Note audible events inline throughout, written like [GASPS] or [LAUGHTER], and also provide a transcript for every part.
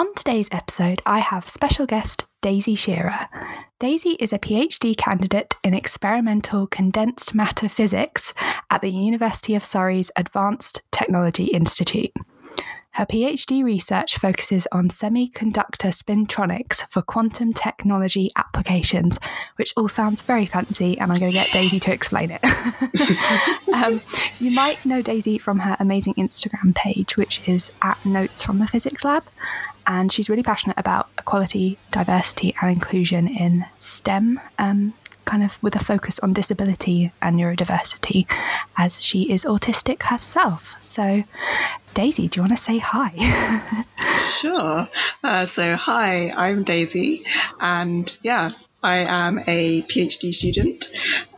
On today's episode, I have special guest Daisy Shearer. Daisy is a PhD candidate in experimental condensed matter physics at the University of Surrey's Advanced Technology Institute. Her PhD research focuses on semiconductor spintronics for quantum technology applications, which all sounds very fancy, and I'm going to get Daisy to explain it. [LAUGHS] um, you might know Daisy from her amazing Instagram page, which is at Notes from the Physics Lab. And she's really passionate about equality, diversity, and inclusion in STEM um, kind of with a focus on disability and neurodiversity, as she is autistic herself. So, Daisy, do you want to say hi? [LAUGHS] sure. Uh, so, hi, I'm Daisy, and yeah, I am a PhD student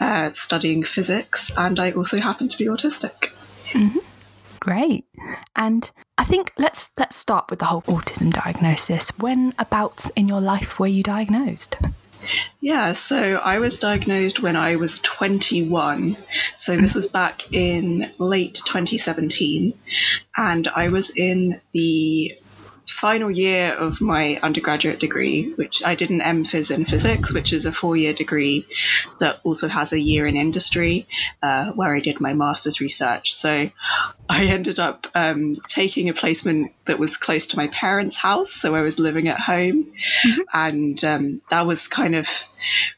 uh, studying physics, and I also happen to be autistic. Mm-hmm. Great. And I think let's let's start with the whole autism diagnosis. When about in your life were you diagnosed? Yeah, so I was diagnosed when I was 21. So this was back in late 2017. And I was in the final year of my undergraduate degree, which I did an MPhys in physics, which is a four year degree that also has a year in industry, uh, where I did my master's research. So I ended up um, taking a placement that was close to my parents' house. So I was living at home. Mm-hmm. And um, that was kind of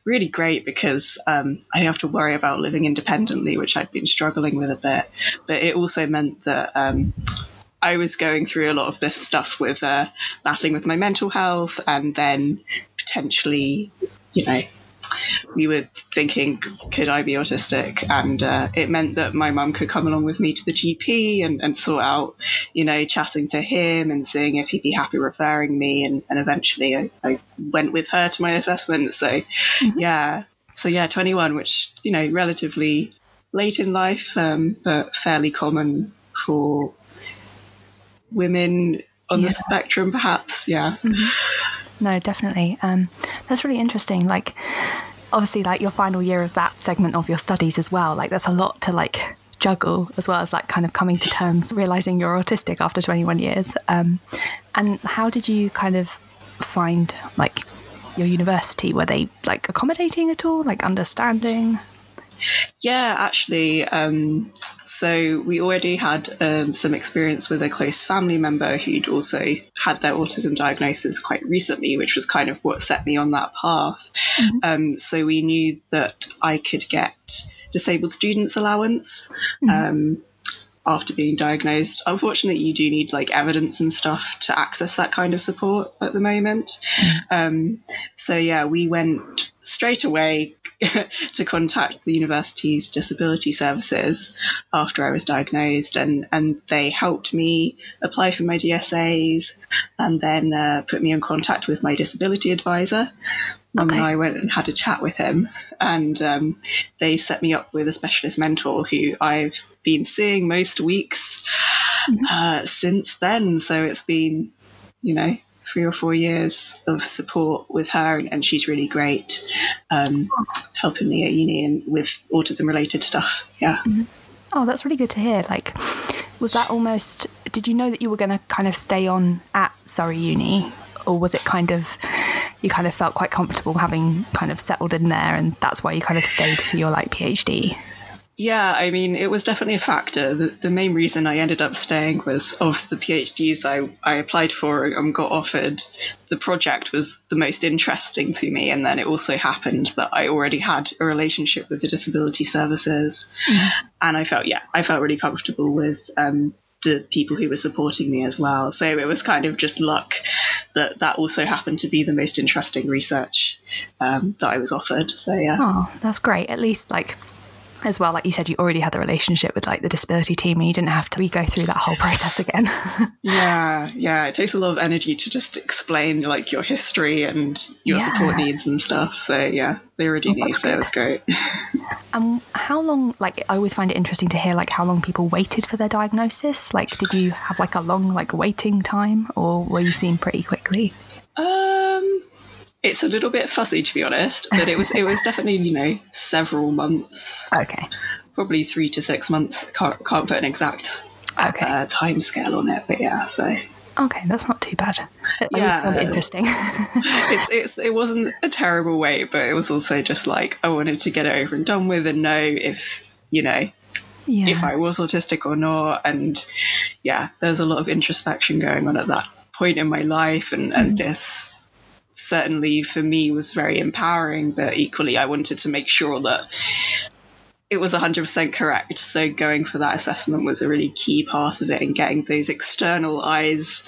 really great because um, I didn't have to worry about living independently, which I'd been struggling with a bit. But it also meant that um, I was going through a lot of this stuff with uh, battling with my mental health, and then potentially, you know, we were thinking, could I be autistic? And uh, it meant that my mum could come along with me to the GP and, and sort out, you know, chatting to him and seeing if he'd be happy referring me. And, and eventually I, I, went with her to my assessment. So, mm-hmm. yeah. So, yeah, 21, which, you know, relatively late in life, um, but fairly common for women on yeah. the spectrum, perhaps. Yeah. Mm-hmm. No, definitely. Um, that's really interesting. Like, obviously, like your final year of that segment of your studies as well. Like, that's a lot to like juggle as well as like kind of coming to terms, realizing you're autistic after 21 years. Um, and how did you kind of find like your university? Were they like accommodating at all? Like understanding? Yeah, actually, um, so we already had um, some experience with a close family member who'd also had their autism diagnosis quite recently, which was kind of what set me on that path. Mm-hmm. Um, so we knew that I could get disabled students allowance. Mm-hmm. Um, after being diagnosed. Unfortunately, you do need like evidence and stuff to access that kind of support at the moment. Mm-hmm. Um, so yeah, we went straight away [LAUGHS] to contact the university's disability services after I was diagnosed, and, and they helped me apply for my DSAs and then uh, put me in contact with my disability advisor. Mum okay. and I went and had a chat with him, and um, they set me up with a specialist mentor who I've been seeing most weeks mm-hmm. uh, since then. So it's been, you know, three or four years of support with her, and, she's really great, um, helping me at uni and with autism related stuff. Yeah. Mm-hmm. Oh, that's really good to hear. Like, was that almost? Did you know that you were going to kind of stay on at Surrey Uni, or was it kind of? You kind of felt quite comfortable having kind of settled in there, and that's why you kind of stayed for your like PhD. Yeah, I mean, it was definitely a factor. The, the main reason I ended up staying was of the PhDs I, I applied for and got offered. The project was the most interesting to me. And then it also happened that I already had a relationship with the disability services. Mm. And I felt, yeah, I felt really comfortable with um, the people who were supporting me as well. So it was kind of just luck that that also happened to be the most interesting research um, that I was offered. So yeah. Oh, that's great. At least like as well. Like you said, you already had the relationship with like the disability team and you didn't have to go through that whole process again. [LAUGHS] yeah, yeah. It takes a lot of energy to just explain like your history and your yeah. support needs and stuff. So yeah, they already oh, knew, so it was great. And [LAUGHS] um, how long like I always find it interesting to hear like how long people waited for their diagnosis. Like did you have like a long like waiting time or were you seen pretty quickly? Um it's a little bit fuzzy to be honest, but it was it was [LAUGHS] definitely you know several months. Okay. Probably three to six months. Can't can't put an exact okay uh, time scale on it, but yeah. So Okay, that's not too bad. At Yeah. interesting. [LAUGHS] it's it's it wasn't a terrible wait, but it was also just like I wanted to get it over and done with and know if you know yeah. if I was autistic or not. And yeah, there's a lot of introspection going on at that point in my life, and and this certainly for me was very empowering. But equally, I wanted to make sure that it was 100% correct. So going for that assessment was a really key part of it, and getting those external eyes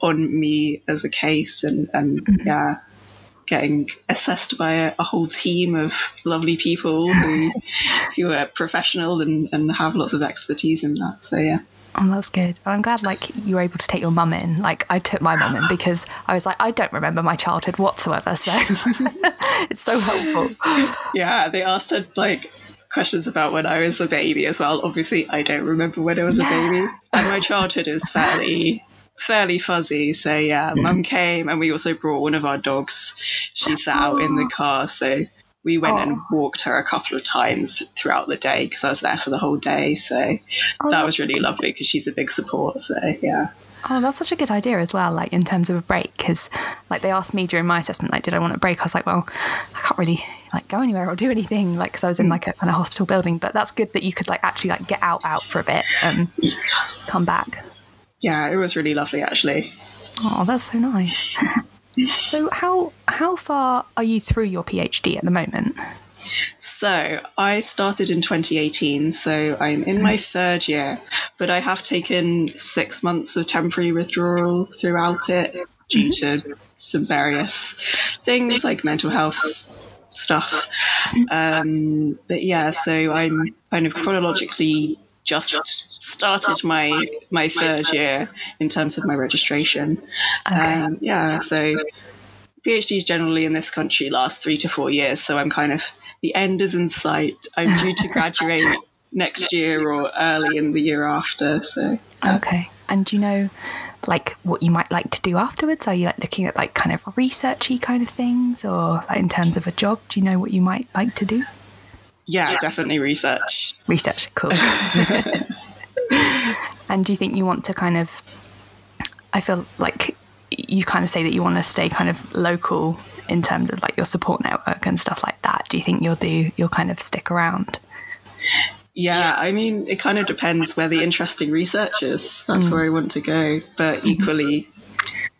on me as a case, and and mm-hmm. yeah. Getting assessed by a, a whole team of lovely people who [LAUGHS] who are professional and, and have lots of expertise in that. So yeah. Oh, that's good. I'm glad like you were able to take your mum in. Like I took my mum in because I was like, I don't remember my childhood whatsoever. So [LAUGHS] it's so helpful. Yeah, they asked her like questions about when I was a baby as well. Obviously, I don't remember when I was Yeah. a baby, and my childhood is fairly fairly fuzzy. So yeah, mum mm. came, and we also brought one of our dogs. She sat out in the car, so we went and oh. walked her a couple of times throughout the day because I was there for the whole day. So Oh, that was really lovely because she's a big support. So yeah. Oh, that's such a good idea as well. Like in terms of a break, because like they asked me during my assessment, like, did I want a break? I was like, well, I can't really like go anywhere or do anything, like, because I was in mm. like a kind of hospital building. But that's good that you could like actually like get out out for a bit and come back. Yeah, it was really lovely actually. Oh, that's so nice. [LAUGHS] so how how far are you through your PhD at the moment? So I started in 2018, so I'm in my mm-hmm. third year, but I have taken six months of temporary withdrawal throughout it due to mm-hmm. some various things like mental health stuff. Mm-hmm. Um, but yeah, so I'm kind of chronologically just started my my third year in terms of my registration. Okay. Um, yeah, so PhDs generally in this country last three to four years, so I'm kind of the end is in sight. I'm due to [LAUGHS] graduate next year or early in the year after. So Okay. And do you know like what you might like to do afterwards? Are you like looking at like kind of researchy kind of things or like in terms of a job? Do you know what you might like to do? Yeah, definitely research. Research, cool. [LAUGHS] and do you think you want to kind of I feel like you kind of say that you want to stay kind of local in terms of like your support network and stuff like that. Do you think you'll do you'll kind of stick around? Yeah, I mean, it kind of depends where the interesting research is. That's mm. where I want to go. But mm-hmm. equally,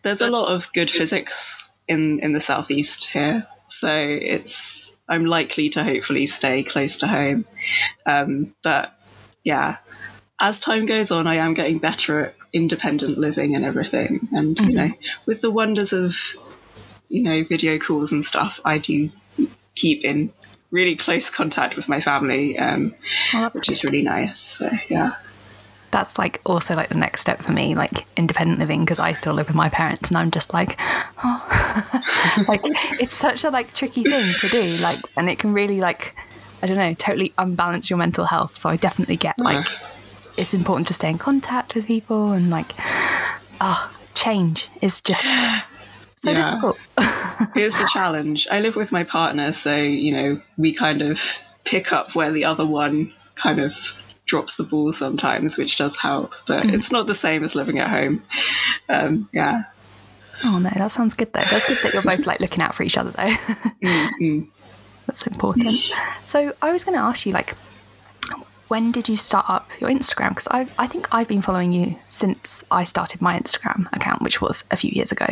there's a lot of good physics in in the southeast here, so it's I'm likely to hopefully stay close to home. Um, but yeah, as time goes on, I am getting better at independent living and everything, and you know, with the wonders of you know video calls and stuff, I do keep in really close contact with my family. Um, Well, which is really nice. So, yeah. That's like also like the next step for me, like independent living, because I still live with my parents, and I'm just like, oh, [LAUGHS] like it's such a like tricky thing to do, like, and it can really like, I don't know, totally unbalance your mental health. So I definitely get like, it's important to stay in contact with people, and like, ah, change is just [GASPS] so Yeah. difficult. [LAUGHS] Here's the challenge. I live with my partner, so you know we kind of pick up where the other one kind of drops the ball sometimes, which does help. But it's not the same as living at home. Um, yeah. Oh no, that sounds good though. That's good that you're both like looking out for each other though. [LAUGHS] Mm. That's important. So I was going to ask you, like, when did you start up your Instagram? Because I, I think I've been following you since I started my Instagram account, which was a few years ago.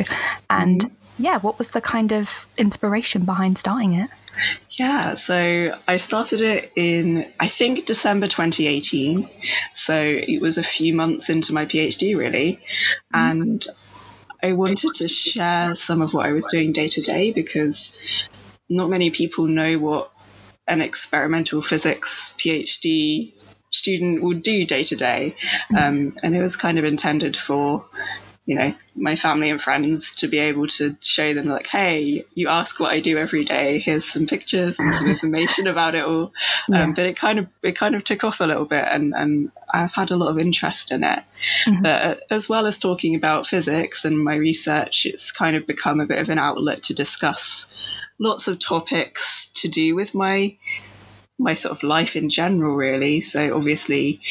And yeah, what was the kind of inspiration behind starting it? Yeah, so I started it in, I think, December 2018. So it was a few months into my PhD, really. And I wanted to share some of what I was doing day to day because not many people know what an experimental physics PhD student would do day to day. Um, And it was kind of intended for you know, my family and friends to be able to show them like, hey, you ask what I do every day. Here's some pictures and some [LAUGHS] information about it all. Yeah. Um, but it kind of it kind of took off a little bit, and and I've had a lot of interest in it. But uh, as well as talking about physics and my research, it's kind of become a bit of an outlet to discuss lots of topics to do with my my sort of life in general, really. So obviously,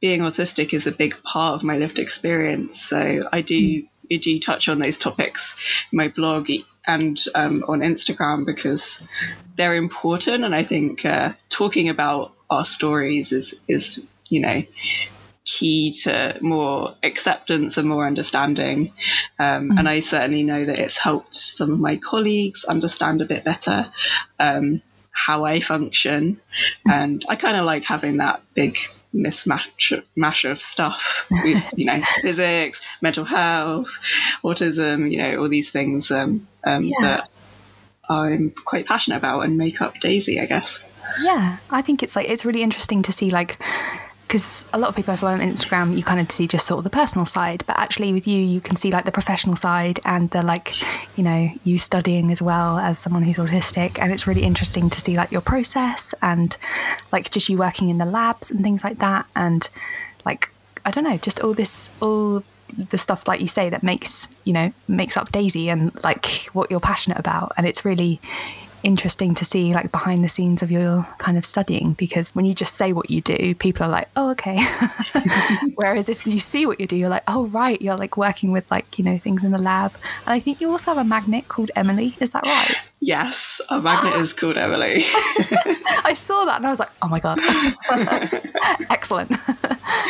being autistic is a big part of my lived experience. So I do I do touch on those topics in my blog and um, on Instagram because they're important, and I think uh, talking about our stories is is you know key to more acceptance and more understanding. Um, mm-hmm. And I certainly know that it's helped some of my colleagues understand a bit better um, how I function. And I kind of like having that big mismatch mash of stuff with you know [LAUGHS] physics mental health autism you know all these things um, um, yeah. that i'm quite passionate about and make up daisy i guess yeah i think it's like it's really interesting to see like because a lot of people follow on Instagram, you kind of see just sort of the personal side, but actually with you, you can see like the professional side and the like, you know, you studying as well as someone who's autistic, and it's really interesting to see like your process and like just you working in the labs and things like that, and like I don't know, just all this all the stuff like you say that makes you know makes up Daisy and like what you're passionate about, and it's really interesting to see like behind the scenes of your kind of studying because when you just say what you do people are like oh okay. [LAUGHS] Whereas if you see what you do you're like oh right you're like working with like you know things in the lab. And i think you also have a magnet called emily is that right? Yes a magnet is called emily. [LAUGHS] I saw that and i was like oh my god. [LAUGHS] Excellent.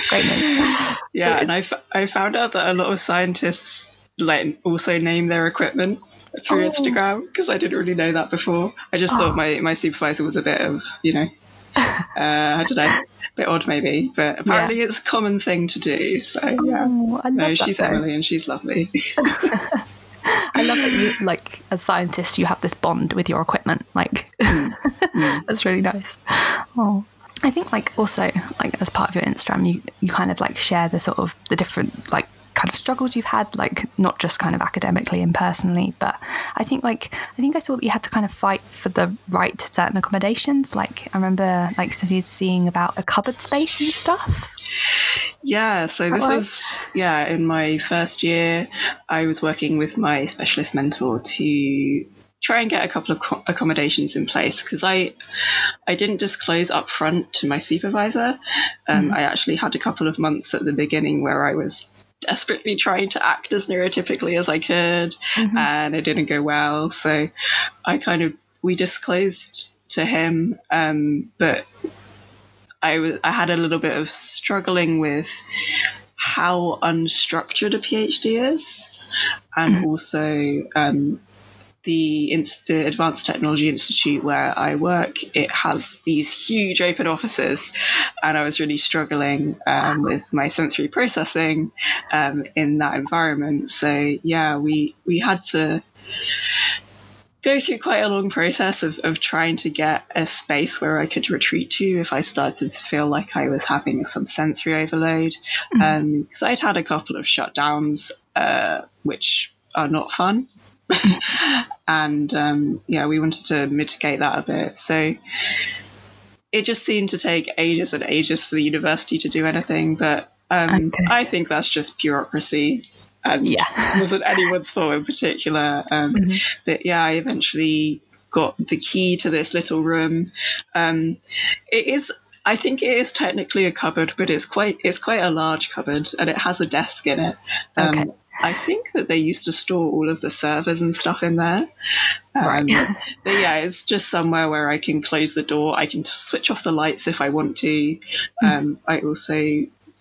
Great name. Yeah so, and I, f- I found out that a lot of scientists like also name their equipment through oh. Instagram because I didn't really know that before. I just oh. thought my, my supervisor was a bit of, you know, [LAUGHS] uh, I don't know, a bit odd maybe, but apparently yeah. it's a common thing to do. So yeah, oh, no, she's though. Emily and she's lovely. [LAUGHS] [LAUGHS] I love that you, like, as scientists, you have this bond with your equipment. Like, mm. mm. that's really nice. Oh. I think, like, also, like, as part of your Instagram, you, you kind of like share the sort of the different, like, kind of struggles you've had, like not just kind of academically and personally, but I think like I think I saw that you had to kind of fight for the right to certain accommodations. Like I remember like seeing about a cupboard space and stuff. Yeah, so this was yeah in my first year. I was working with my specialist mentor to try and get a couple of accommodations in place because I I didn't disclose up front to my supervisor. Um, mm. I actually had a couple of months at the beginning where I was desperately trying to act as neurotypically as I could, mm-hmm. and it didn't go well. So I kind of we disclosed to him, um, but I, w- I had a little bit of struggling with how unstructured a PhD is, and mm-hmm. also um, the, the Advanced Technology Institute where I work, it has these huge open offices, and I was really struggling um, with my sensory processing um, in that environment. So yeah, we we had to go through quite a long process of, of trying to get a space where I could retreat to if I started to feel like I was having some sensory overload. Because mm-hmm. um, I'd had a couple of shutdowns, uh, which are not fun. [LAUGHS] and um, yeah, we wanted to mitigate that a bit. So it just seemed to take ages and ages for the university to do anything. But um, okay. I think that's just bureaucracy. And yeah. [LAUGHS] wasn't anyone's fault in particular. Um, mm-hmm. But yeah, I eventually got the key to this little room. Um, it is I think it is technically a cupboard, but it's quite it's quite a large cupboard, and it has a desk in it. Um, okay. I think that they used to store all of the servers and stuff in there. Um, right. [LAUGHS] but yeah, it's just somewhere where I can close the door. I can switch off the lights if I want to. Hmm. Um, I also,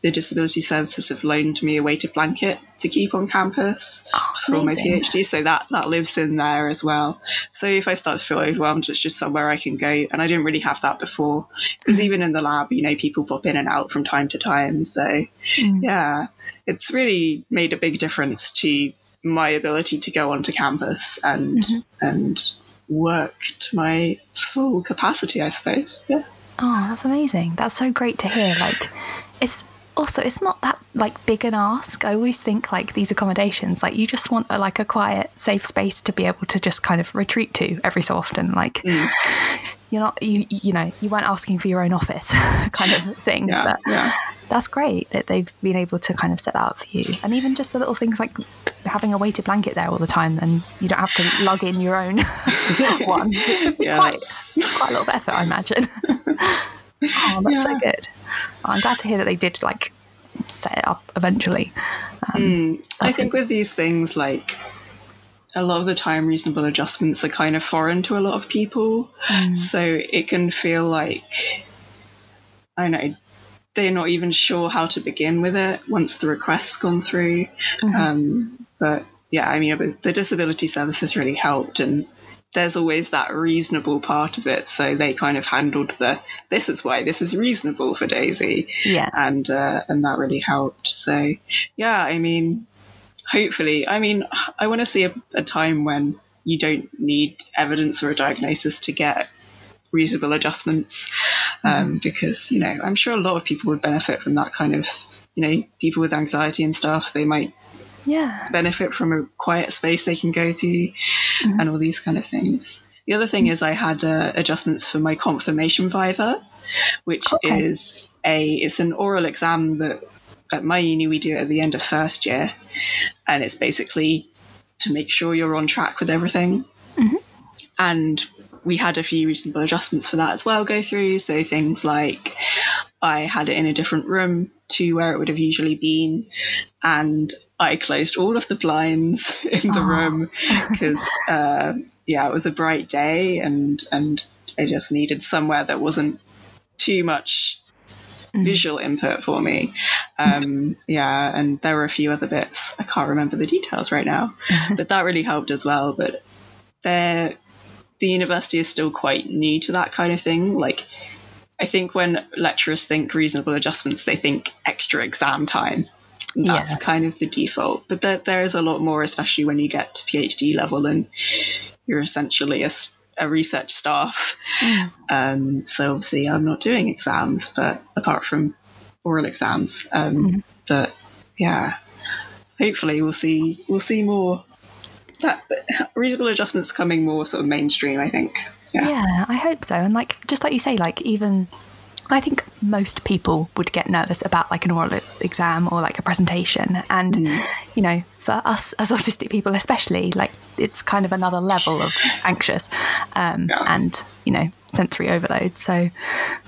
the disability services have loaned me a weighted blanket to keep on campus oh, for my PhD. So that, that lives in there as well. So if I start to feel overwhelmed, it's just somewhere I can go. And I didn't really have that before because mm. even in the lab, you know, people pop in and out from time to time. So mm. yeah it's really made a big difference to my ability to go onto campus and mm-hmm. and work to my full capacity, I suppose. Yeah. Oh, that's amazing. That's so great to hear. Like, it's also it's not that like big an ask. I always think like these accommodations, like you just want a, like a quiet, safe space to be able to just kind of retreat to every so often. Like, mm. [LAUGHS] you're not you you know you weren't asking for your own office [LAUGHS] kind of thing. Yeah, but, yeah that's great that they've been able to kind of set that up for you. And even just the little things like having a weighted blanket there all the time and you don't have to lug in your own [LAUGHS] one. yeah, quite, quite a lot of effort, I imagine. Oh, that's yeah. so good. I'm glad to hear that they did like set it up eventually. Um, mm, I think with these things, like a lot of the time, reasonable adjustments are kind of foreign to a lot of people, mm. so it can feel like I know they're not even sure how to begin with it once the request's gone through. Mm-hmm. Um, but yeah, I mean, the disability services really helped, and there's always that reasonable part of it. So they kind of handled the this is why this is reasonable for Daisy, yeah, and uh, and that really helped. So yeah, I mean, hopefully, I mean, I want to see a, a time when you don't need evidence or a diagnosis to get reasonable adjustments um, mm-hmm. because you know i'm sure a lot of people would benefit from that kind of you know people with anxiety and stuff they might yeah benefit from a quiet space they can go to mm-hmm. and all these kind of things the other thing is i had uh, adjustments for my confirmation viva which okay. is a it's an oral exam that at my uni we do at the end of first year and it's basically to make sure you're on track with everything mm-hmm. and we had a few reasonable adjustments for that as well go through so things like i had it in a different room to where it would have usually been and I closed all of the blinds [LAUGHS] in the Aww. room [LAUGHS] because, uh, yeah, it was a bright day and and I just needed somewhere that wasn't too much mm. visual input for me. Um, yeah, and there were a few other bits. I can't remember the details right now, [LAUGHS] but that really helped as well. But there, the university is still quite new to that kind of thing. Like, I think when lecturers think reasonable adjustments, they think extra exam time that's yeah. kind of the default. But there, there is a lot more, especially when you get to PhD level and you're essentially a, a research staff. Um, so obviously, I'm not doing exams, but apart from oral exams. Um, mm. But yeah, hopefully we'll see we'll see more that reasonable adjustments coming more sort of mainstream. I think. Yeah. yeah, I hope so. And like just like you say, like even I think most people would get nervous about like an oral exam or like a presentation. And, mm. you know, for us as [LAUGHS] autistic people, especially, like it's kind of another level of anxious um, yeah. and, you know, sensory overload. So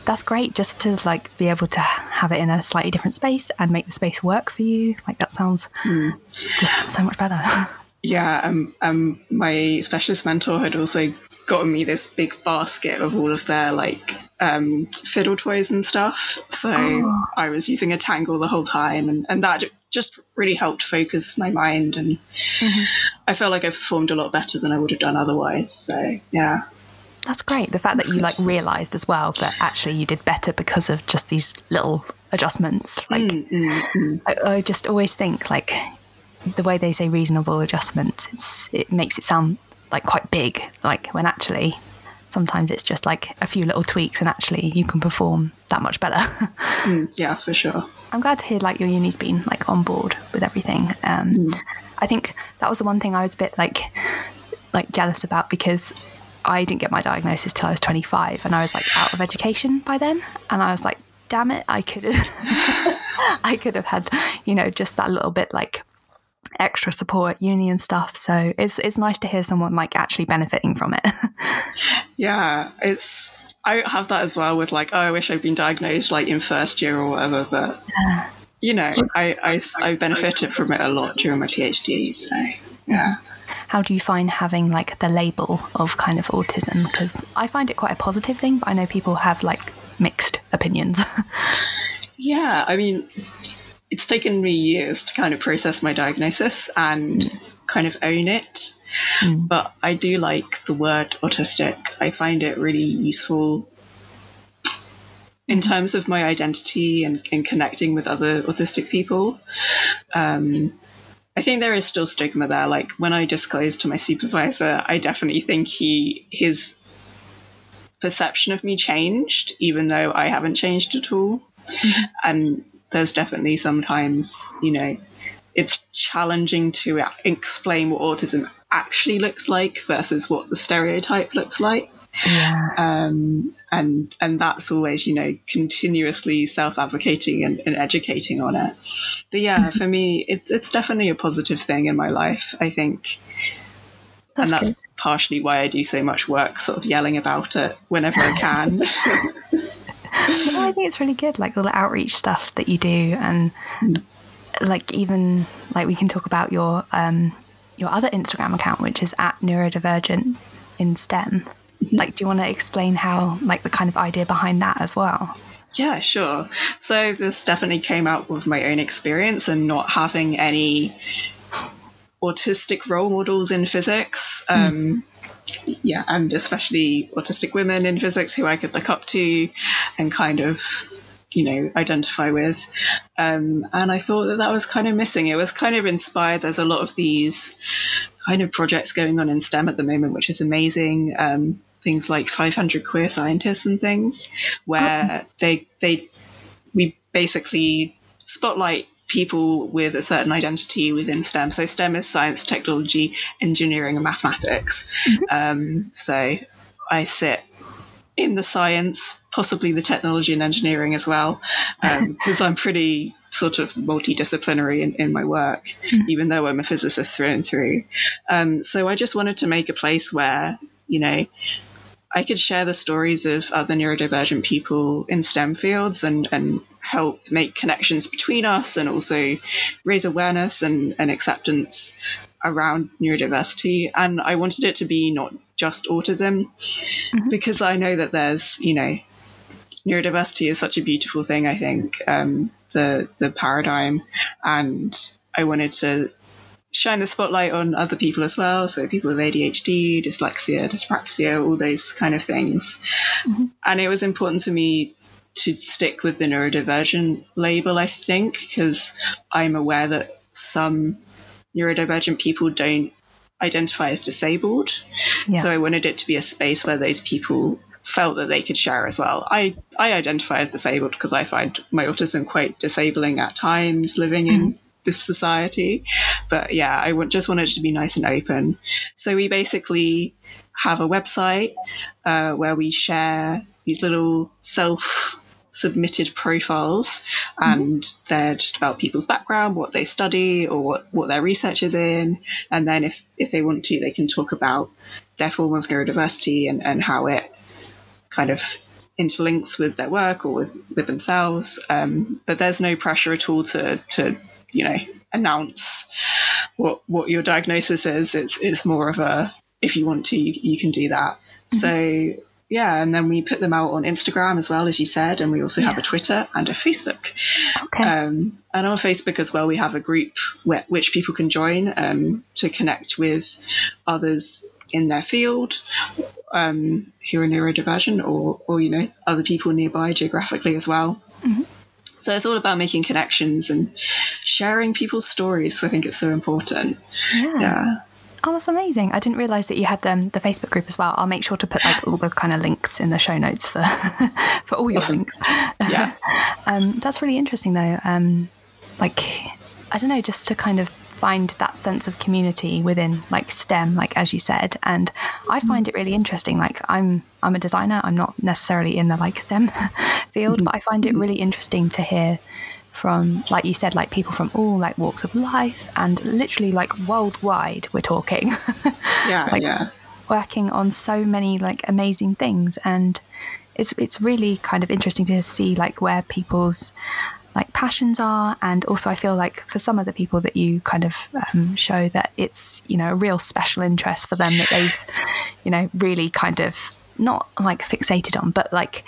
that's great just to like be able to have it in a slightly different space and make the space work for you. Like that sounds mm. just so much better. [LAUGHS] Yeah, um, um, my specialist mentor had also gotten me this big basket of all of their like um, fiddle toys and stuff. So oh. I was using a tangle the whole time, and, and that just really helped focus my mind. And mm-hmm. I felt like I performed a lot better than I would have done otherwise. So yeah. That's great. The fact that you like realized as well that actually you did better because of just these little adjustments. Like, mm, mm, mm. I, I just always think like the way they say reasonable adjustments, it's, it makes it sound like quite big, like when actually sometimes it's just like a few little tweaks and actually you can perform that much better. [LAUGHS] mm, yeah, for sure. I'm glad to hear like your uni's been like on board with everything. Um, mm. I think that was the one thing I was a bit like like jealous about because I didn't get my diagnosis till I was 25 and I was like out of education by then and I was like damn it I could have [LAUGHS] I could have had you know just that little bit like extra support at uni and stuff. So it's it's nice to hear someone like actually benefiting from it. [LAUGHS] yeah, it's I have that as well with like, oh, I wish I'd been diagnosed like in first year or whatever, but yeah. you know, I, I, I benefited from it a lot during my PhD. So yeah. How do you find having like the label of kind of autism? Because I find it quite a positive thing, but I know people have like mixed opinions. [LAUGHS] yeah, I mean, it's taken me years to kind of process my diagnosis and kind of own it. Mm. But I do like the word autistic. I find it really useful in mm. terms of my identity and, and connecting with other autistic people. Um, I think there is still stigma there. Like when I disclosed to my supervisor, I definitely think he his perception of me changed, even though I haven't changed at all. Mm-hmm. And there's definitely sometimes, you know, it's challenging to explain what autism actually looks like versus what the stereotype looks like. Yeah. Um, and and that's always, you know, continuously self-advocating and, and educating on it. But yeah, mm-hmm. for me, it's it's definitely a positive thing in my life. I think, that's and that's good. partially why I do so much work, sort of yelling about it whenever I can. [LAUGHS] I think it's really good, like all the outreach stuff that you do, and mm. like even like we can talk about your um, your other Instagram account, which is at neurodivergent in STEM. Mm-hmm. Like, do you want to explain how, like, the kind of idea behind that as well? Yeah, sure. So this definitely came out with my own experience and not having any autistic role models in physics. Mm. Um, yeah, and especially autistic women in physics who I could look up to and kind of, you know, identify with. Um, and I thought that that was kind of missing. It was kind of inspired. There's a lot of these kind of projects going on in STEM at the moment, which is amazing. Um, things like 500 queer scientists and things, where oh. they they we basically spotlight people with a certain identity within STEM. So STEM is science, technology, engineering, and mathematics. Mm-hmm. Um, so I sit in the science, possibly the technology and engineering as well, because um, [LAUGHS] I'm pretty sort of multidisciplinary in, in my work, mm-hmm. even though I'm a physicist through and through. Um, so I just wanted to make a place where, you know, I could share the stories of other neurodivergent people in STEM fields and, and help make connections between us and also raise awareness and, and acceptance around neurodiversity. And I wanted it to be not just autism mm-hmm. because I know that there's, you know, neurodiversity is such a beautiful thing, I think, um, the, the paradigm. And I wanted to shine the spotlight on other people as well. So people with ADHD, dyslexia, dyspraxia, all those kind of things. Mm-hmm. And it was important to me to stick with the neurodivergent label, I think, because I'm aware that some neurodivergent people don't identify as disabled. Yeah. So I wanted it to be a space where those people felt that they could share as well. I, I identify as disabled because I find my autism quite disabling at times living mm-hmm. in this society. But yeah, I just wanted it to be nice and open. So we basically have a website uh, where we share these little self submitted profiles and mm-hmm. they're just about people's background what they study or what, what their research is in and then if, if they want to they can talk about their form of neurodiversity and, and how it kind of interlinks with their work or with, with themselves um, but there's no pressure at all to, to you know announce what what your diagnosis is. It's it's more of a if you want to, you, you can do that. Mm-hmm. So yeah, and then we put them out on Instagram as well, as you said, and we also yeah. have a Twitter and a Facebook. Okay. Um, and on Facebook as well, we have a group where, which people can join um, to connect with others in their field um, who are neurodivergent or, or, you know, other people nearby geographically as well. Mm-hmm. So it's all about making connections and sharing people's stories. I think it's so important. Yeah. yeah. Oh, that's amazing! I didn't realize that you had um, the Facebook group as well. I'll make sure to put like all the kind of links in the show notes for [LAUGHS] for all your awesome. links. Yeah, [LAUGHS] um, that's really interesting though. Um, like, I don't know, just to kind of find that sense of community within like STEM, like as you said. And I mm. find it really interesting. Like I'm I'm a designer. I'm not necessarily in the like STEM [LAUGHS] field, mm-hmm. but I find it really interesting to hear from like you said like people from all like walks of life and literally like worldwide we're talking [LAUGHS] yeah like, yeah working on so many like amazing things and it's it's really kind of interesting to see like where people's like passions are and also i feel like for some of the people that you kind of um, show that it's you know a real special interest for them that they've you know really kind of not like fixated on but like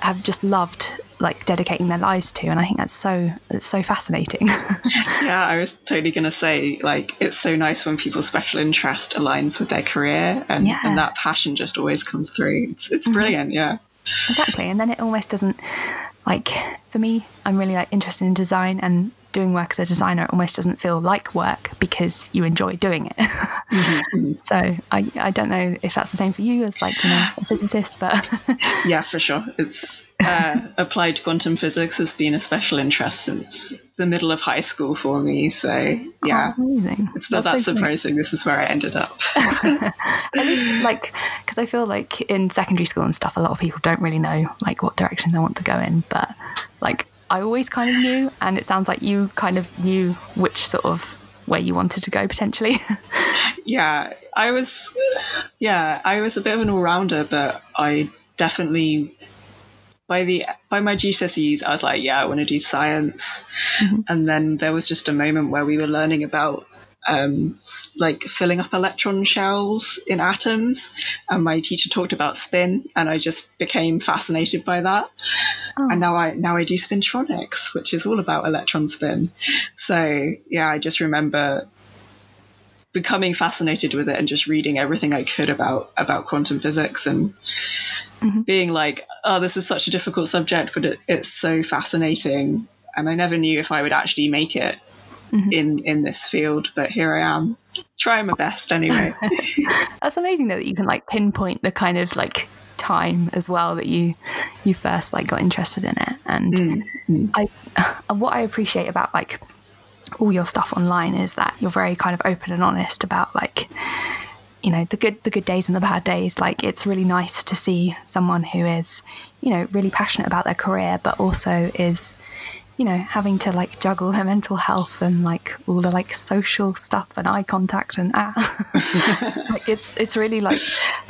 have just loved like dedicating their lives to and i think that's so it's so fascinating [LAUGHS] yeah i was totally going to say like it's so nice when people's special interest aligns with their career and, yeah. and that passion just always comes through it's, it's mm-hmm. brilliant mm-hmm. yeah exactly and then it almost doesn't like for me i'm really like interested in design and doing work as a designer almost doesn't feel like work because you enjoy doing it mm-hmm. [LAUGHS] so I, I don't know if that's the same for you as like you know a physicist but [LAUGHS] yeah for sure it's uh, applied quantum physics has been a special interest since the middle of high school for me. So yeah, oh. It's not that's that so surprising. This is where I ended up. [LAUGHS] At least, like, because I feel like in secondary school and stuff, a lot of people don't really know like what direction they want to go in. But like, I always kind of knew, and it sounds like you kind of knew which sort of where you wanted to go potentially. [LAUGHS] yeah, I was. Yeah, I was a bit of an all rounder, but I definitely by the by my GCSEs, I was like, yeah, I want to do science. Mm-hmm. And then there was just a moment where we were learning about um, like filling up electron shells in atoms, and my teacher talked about spin, and I just became fascinated by that. Oh. And now I now I do spintronics, which is all about electron spin. So yeah, I just remember becoming fascinated with it and just reading everything I could about about quantum physics and mm-hmm. being like, oh, this is such a difficult subject, but it, it's so fascinating. And I never knew if I would actually make it mm-hmm. in in this field, but here I am, trying my best anyway. [LAUGHS] That's amazing though that you can like pinpoint the kind of like time as well that you you first like got interested in it and mm-hmm. I and what I appreciate about like all your stuff online is that you're very kind of open and honest about like you know the good the good days and the bad days like it's really nice to see someone who is you know really passionate about their career but also is you know having to like juggle their mental health and like all the like social stuff and eye contact and ah. [LAUGHS] Like it's it's really like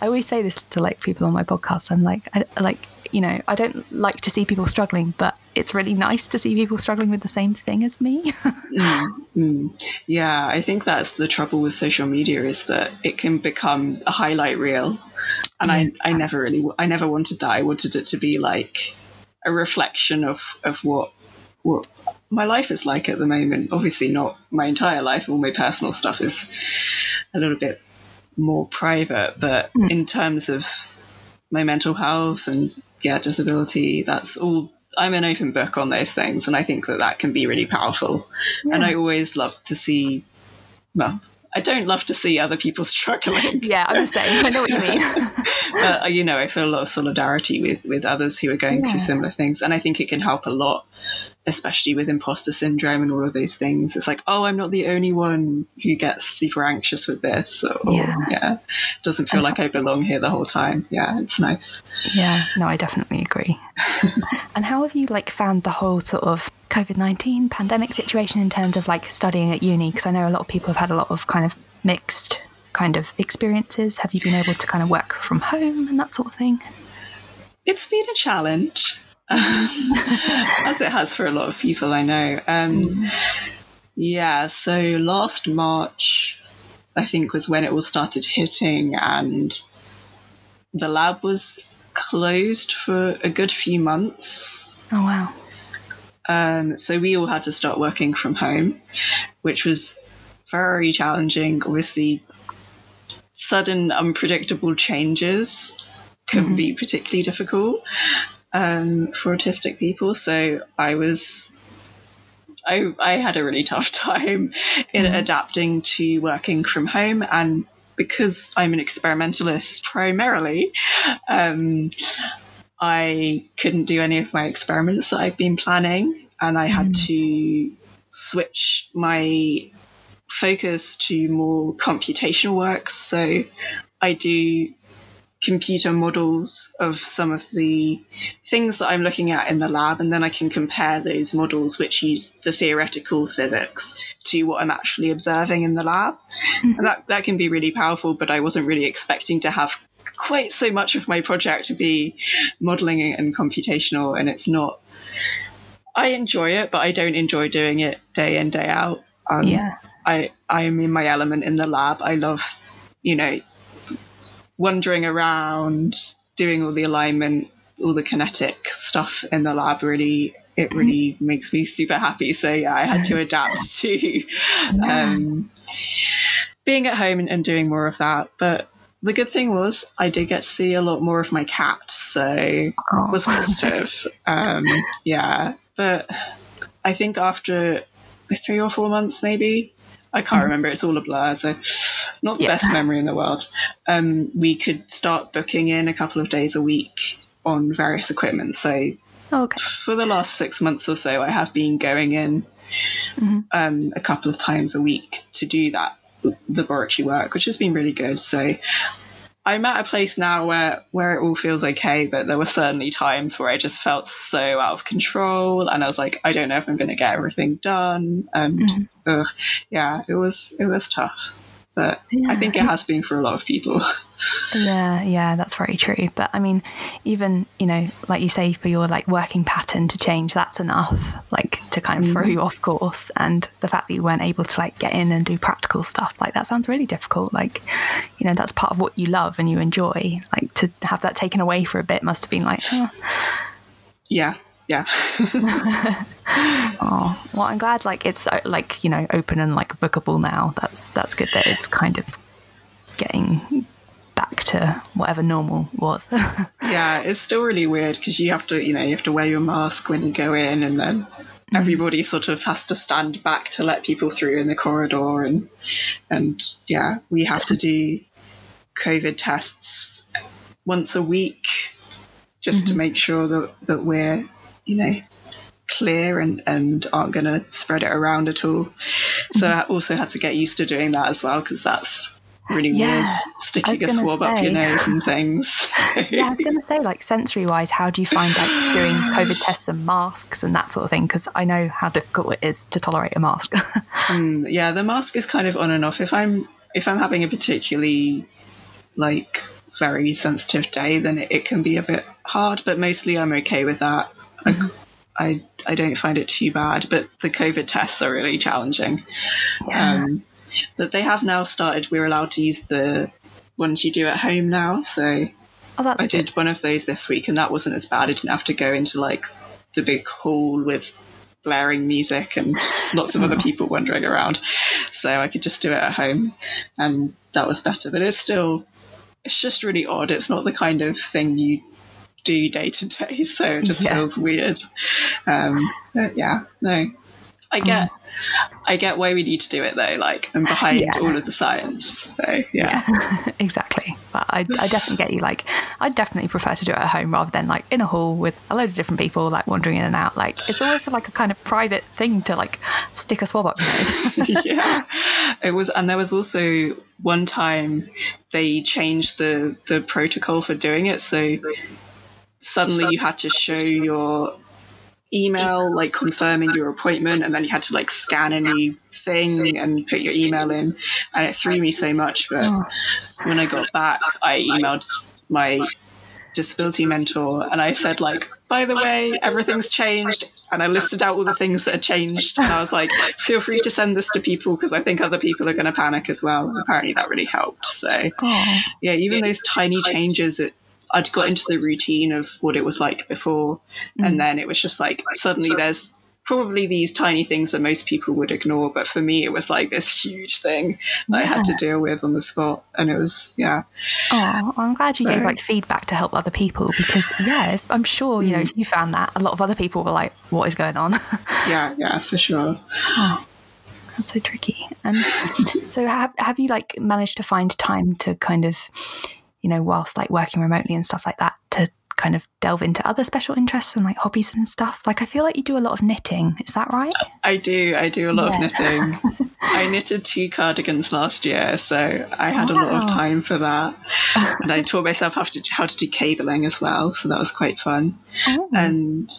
i always say this to like people on my podcast. I'm like I, like you know i don't like to see people struggling but it's really nice to see people struggling with the same thing as me. [LAUGHS] Mm, mm. yeah i think that's the trouble with social media is that it can become a highlight reel. And yeah. I, I never really i never wanted that. I wanted it to be like a reflection of of what what my life is like at the moment. Obviously, not my entire life. All my personal stuff is a little bit more private, but mm. in terms of my mental health and yeah, disability, that's all. I'm an open book on those things, and I think that that can be really powerful. Yeah. And I always love to see, well, I don't love to see other people [LAUGHS] struggling. Yeah, I'm the same. I know what you mean. [LAUGHS] [LAUGHS] but uh, you know, I feel a lot of solidarity with with others who are going yeah. through similar things, and I think it can help a lot especially with imposter syndrome and all of those things. It's like, oh, I'm not the only one who gets super anxious with this. Or, yeah. yeah. Doesn't feel like I belong here the whole time. Yeah, it's nice. Yeah, no, I definitely agree. [LAUGHS] and how have you like found the whole sort of COVID 19 pandemic situation in terms of like studying at uni? Because I know a lot of people have had a lot of kind of mixed kind of experiences. Have you been able to kind of work from home and that sort of thing? It's been a challenge. [LAUGHS] as it has for a lot of people I know. Um, mm. Yeah, so last March, I think, was when it all started hitting, and the lab was closed for a good few months. Oh, wow. Um, so we all had to start working from home, which was very challenging. Obviously, sudden, unpredictable changes can mm-hmm. be particularly difficult um, for autistic people. So I was, I, I had a really [LAUGHS] tough time in mm. adapting to working from home. And because I'm an experimentalist primarily, um, I couldn't do any of my experiments that I've been planning. And I had mm. to switch my focus to more computational work. So I do computer models of some of the things that I'm looking at in the lab, and then I can compare those models which use the theoretical physics to what I'm actually observing in the lab. Mm-hmm. And that, that can be really powerful, but I wasn't really expecting to have quite so much of my project to be modeling and computational, and it's not. I enjoy it, but I don't enjoy doing it day in, day out. Um, yeah. I, I'm in my element in the lab. I love, you know, wandering around, doing all the alignment, all the kinetic stuff in the lab really it mm-hmm. really mm-hmm. makes me super happy. So yeah, I had to [LAUGHS] adapt to um, being at home and, and, doing more of that. But the good thing was I did get to see a lot more of my cat, so oh. was positive. um, yeah, but I think after three or four months, maybe I can't mm-hmm. remember. It's all a blur, so not the yeah. best memory in the world. Um, we could start booking in a couple of days a week on various equipment. So oh, okay. for the last six months or so, I have been going in mm-hmm. um, a couple of times a week to do that laboratory work, which has been really good. So I'm at a place now where where it all feels okay, but there were certainly times where I just felt so out of control, and I was like, I don't know if I'm going to get everything done, and mm. ugh, yeah, it was it was tough, yeah. I think it has been for a lot of people. [LAUGHS] yeah, yeah, that's very true. But I mean, even you know, like you say, for your like working pattern to change, that's enough, like to kind of throw mm. you off course. And the fact that you weren't able to like get in and do practical stuff, like that sounds really difficult. Like, you know, that's part of what you love and you enjoy. Like to have that taken away for a bit must have been like, oh. yeah, yeah. [LAUGHS] [LAUGHS] oh well, I'm glad like it's uh, like you know open and like bookable now. That's that's good that it's kind of getting back to whatever normal was. [LAUGHS] yeah, it's still really weird because you have to you know you have to wear your mask when you go in, and then mm-hmm. everybody sort of has to stand back to let people through in the corridor, and and yeah, we have to do COVID tests once a week just mm-hmm. to make sure that that we're you know, clear and, and aren't going to spread it around at all. So mm-hmm. I also had to get used to doing that as well because that's really yeah, weird sticking a swab say. up your nose and things. yeah, I was going to say, like sensory wise, how do you find like doing COVID [SIGHS] tests and masks and that sort of thing? Because I know how difficult it is to tolerate a mask. [LAUGHS] mm, yeah, the mask is kind of on and off. If I'm if I'm having a particularly like very sensitive day, then it, it can be a bit hard. But mostly, I'm okay with that. Mm-hmm. I, I don't find it too bad, but the COVID tests are really challenging. Yeah. Um, but they have now started. We're allowed to use the ones you do at home now. So oh, I good. did one of those this week, and that wasn't as bad. I didn't have to go into like the big hall with blaring music and lots of other people wandering around. So I could just do it at home, and that was better. But it's still, it's just really odd. It's not the kind of thing you do day to day, [LAUGHS] so it just yeah. feels weird. Um, yeah, no, I get. Um, I get why we need to do it though, like I'm behind yeah. all of the science. So yeah. yeah. [LAUGHS] exactly. But I, I definitely get you. Like I definitely prefer to do it at home rather than like in a hall with a load of different people like wandering in and out. Like it's always like a kind of private thing to like stick a swab up [LAUGHS] yeah. It was and there was also one time they changed the the protocol for doing it. So suddenly you had to show your email like confirming your appointment and then you had to like scan a new thing and put your email in and it threw me so much. But when i got back i emailed my disability mentor and i said like by the way everything's changed and i listed out all the things that had changed and i was like feel free to send this to people because i think other people are going to panic as well and apparently that really helped. So yeah even those tiny changes it I'd got into the routine of what it was like before, mm. and then it was just like suddenly there's probably these tiny things that most people would ignore, but for me it was like this huge thing that yeah. I had to deal with on the spot, and it was yeah. Oh, I'm glad you so. gave like feedback to help other people because yeah, if, I'm sure you know mm. if you found that a lot of other people were like, "What is going on?" [LAUGHS] yeah, yeah, for sure. Oh. That's so tricky. And [LAUGHS] so, have have you like managed to find time to kind of you know, whilst like working remotely and stuff like that to kind of delve into other special interests and like hobbies and stuff. Like I feel like you do a lot of knitting. Is that right? I do. I do a lot yeah. of knitting. [LAUGHS] I knitted two cardigans last year, so I had wow. a lot of time for that. and I [LAUGHS] taught myself how to how to do cabling as well, so that was quite fun. Oh. And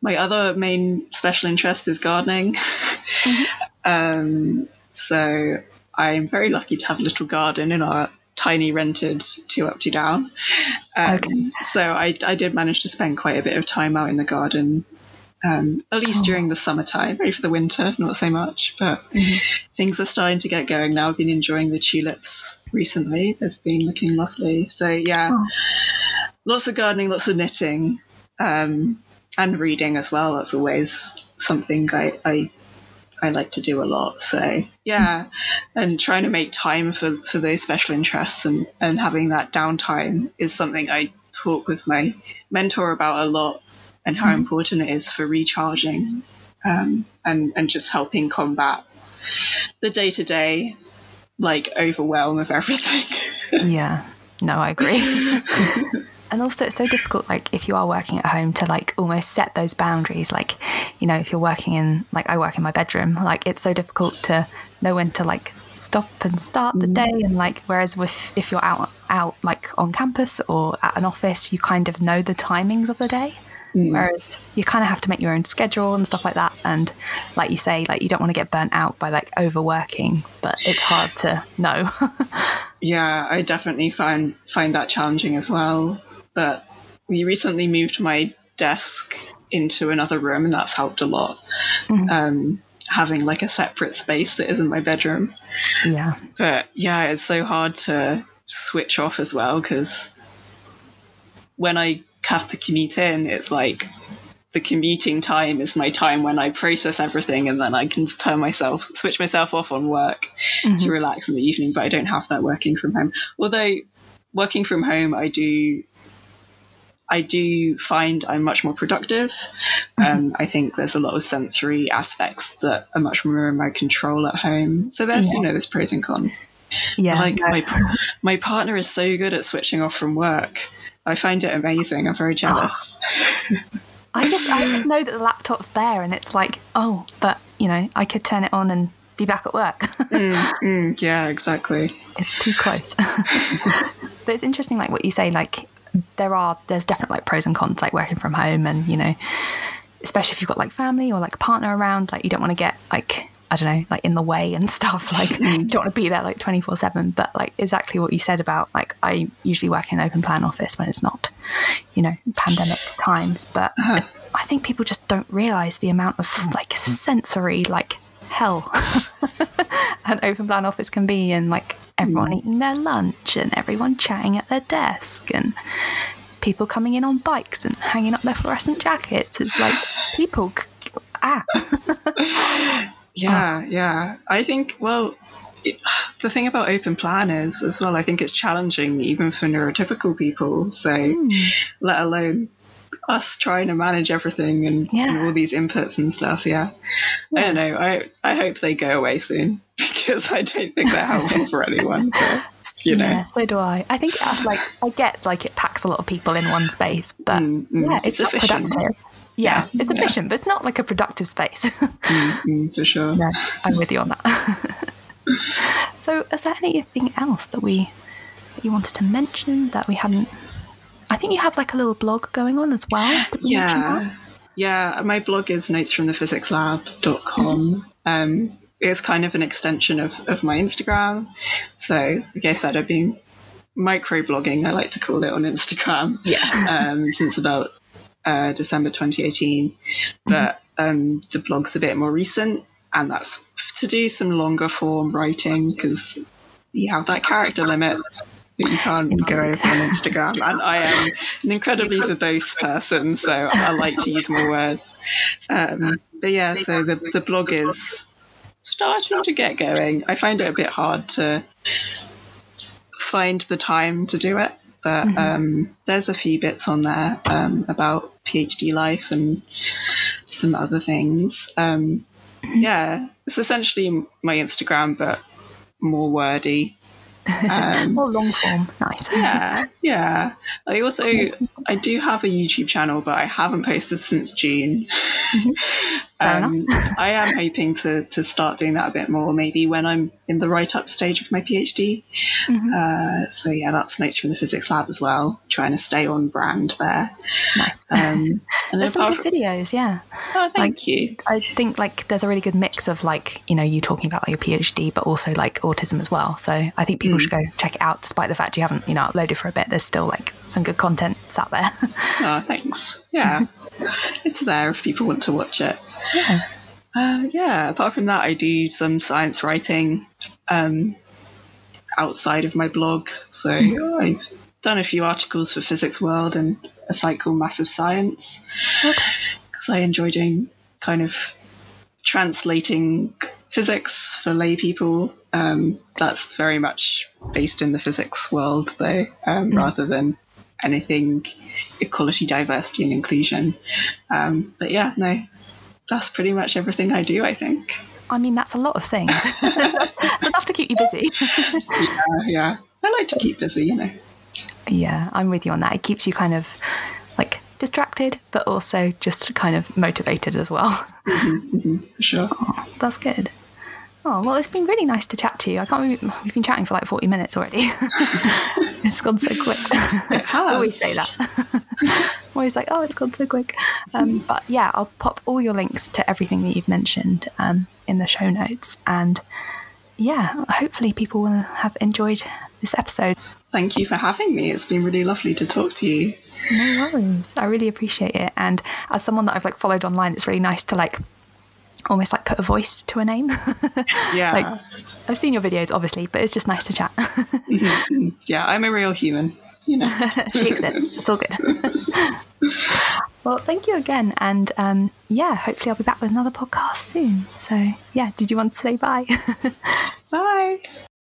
my other main special interest is gardening. Mm-hmm. [LAUGHS] um, so I'm very lucky to have a little garden in our tiny rented two up two down um, okay. so I, I did manage to spend quite a bit of time out in the garden um, at least oh. during the summertime maybe for the winter not so much but mm-hmm. things are starting to get going now i've been enjoying the tulips recently they've been looking lovely so yeah oh. lots of gardening lots of knitting um, and reading as well that's always something I, I I like to do a lot. So yeah, and trying to make time for, for those special interests and, and having that downtime is something I talk with my mentor about a lot and how mm-hmm. important it is for recharging um, and, and just helping combat the day to day like overwhelm of everything. yeah, no, I agree. [LAUGHS] and also it's so difficult like if you are working at home to like almost set those boundaries like you know if you're working in like i work in my bedroom like it's so difficult to know when to like stop and start the day and like whereas with if you're out out like on campus or at an office you kind of know the timings of the day Mm. Whereas you kind of have to make your own schedule and stuff like that. And like you say, like you don't want to get burnt out by like overworking, but it's hard to know. [LAUGHS] Yeah, I definitely find find that challenging as well. But we recently moved my desk into another room, and that's helped a lot. Mhm. Um, having like a separate space that isn't my bedroom. yeah. But yeah, it's so hard to switch off as well because when I have to commute in, it's like the commuting time is my time when I process everything and then I can turn myself, switch myself off on work Mhm. to relax in the evening. But I don't have that working from home. Although working from home, I do. I do find I'm much more productive. Um, I think there's a lot of sensory aspects that are much more in my control at home. So there's, you know, there's pros and cons. Yeah. Like my my partner is so good at switching off from work. I find it amazing. I'm very jealous. [LAUGHS] I just I just know that the laptop's there and it's like, oh, but you know, I could turn it on and be back at work. [LAUGHS] Mm, mm, yeah, exactly. it's too close. [LAUGHS] but it's interesting like what you say, like there are there's definitely like pros and cons, like working from home and, you know, especially if you've got like family or like a partner around, like you don't want to get like I don't know, like in the way and [LAUGHS] stuff. Like you don't want to be there like twenty four seven. But like exactly what you said about like I usually work in an open plan office when it's not, you know, pandemic times. But Uh-huh. I think people just don't realise the amount of like sensory like hell [LAUGHS] an open plan office can be and like everyone eating their lunch and everyone chatting at their desk and people coming in on bikes and hanging up their fluorescent jackets. It's like people ah [LAUGHS] Yeah, yeah. I think, well, it, the thing about open plan is, as well, I think it's challenging even for neurotypical people. So, Hmm. let alone us trying to manage everything and, and all these inputs and stuff. Yeah. I don't know. I, I hope they go away soon [LAUGHS] because I don't think they're helpful for anyone. But, [LAUGHS] you know. yeah, so do I. I think uh, like I get like it packs a lot of people in one space, but Mm, mm, yeah, it's, it's not productive. Yeah, Yeah, it's yeah. efficient, but it's not like a productive space. [LAUGHS] Mm, mm, for sure. no, I'm with you on that. so, is there anything else that we that you wanted to mention that we hadn't? I think you have like a little blog going on as well. [GASPS] Did we mention that? Yeah. Yeah. My blog is notesfromthephysics.lab.com. Um, it's kind of an extension of, of my Instagram. So, like I said, I've been microblogging, I like to call it on Instagram, Yeah. [LAUGHS] um, since about uh, December 2018. But um, the blog's a bit more recent, and that's to do some longer form writing because you have that character limit that you can't go over on Instagram. And I am an incredibly verbose person, so I like to use more words. Um, but yeah, so the, the blog is starting to get going. I find it a bit hard to find the time to do it. But um, there's a few bits on there um, about PhD life and some other things. Um, yeah, it's essentially my Instagram, but more wordy. Um, More long form. Nice. [LAUGHS] yeah, yeah. I also I do have a YouTube channel, but I haven't posted since June. Fair [LAUGHS] um, I am hoping to to start doing that a bit more, maybe when I'm in the write up stage of my PhD. Mhm. Uh, so yeah, that's notes from the physics lab as well. Trying to stay on brand there. Nice. Um, and [LAUGHS] There's some good from, videos, yeah. oh, thank you. I think like there's a really good mix of like you know you talking about like your PhD, but also like autism as well. So I think people should go check it out, despite the fact you haven't you know uploaded for a bit. There's still like some good content out there. Oh, thanks. Yeah, [LAUGHS] [LAUGHS] it's there if people want to watch it. yeah. Uh, yeah, apart from that, I do some science writing um, outside of my blog. So I've done a few articles for Physics World and a site called Massive Science because I enjoy doing kind of translating physics for lay people. Um, that's very much based in the physics world, though, um, rather than anything equality, diversity, and inclusion. Um, but yeah, no, that's pretty much everything I do, I think. I mean that's a lot of things. [LAUGHS] that's enough to keep you busy. Uh, yeah, I like to keep busy, you know. yeah, I'm with you on that. It keeps you kind of like distracted, but also just kind of motivated as well. hmm for sure. That's good. Oh, well, it's been really nice to chat to you. I can't believe we've been chatting for like 40 minutes already. [LAUGHS] it's gone so quick. It has. [LAUGHS] I always say that. I'm [LAUGHS] always like, oh, it's gone so quick. Um, but yeah, I'll pop all your links to everything that you've mentioned um, in the show notes. And yeah, hopefully people will have enjoyed this episode. Thank you for having me. It's been really lovely to talk to you. No worries. I really appreciate it. And as someone that I've like followed online, it's really nice to like almost like put a voice to a name. [LAUGHS] Yeah. like I've seen your videos obviously, but it's just nice to chat. [LAUGHS] yeah, I'm a real human. You know. [LAUGHS] she exists. It's all good. well, thank you again. And um, yeah, hopefully I'll be back with another podcast soon. So yeah, did you want to say bye? Bye.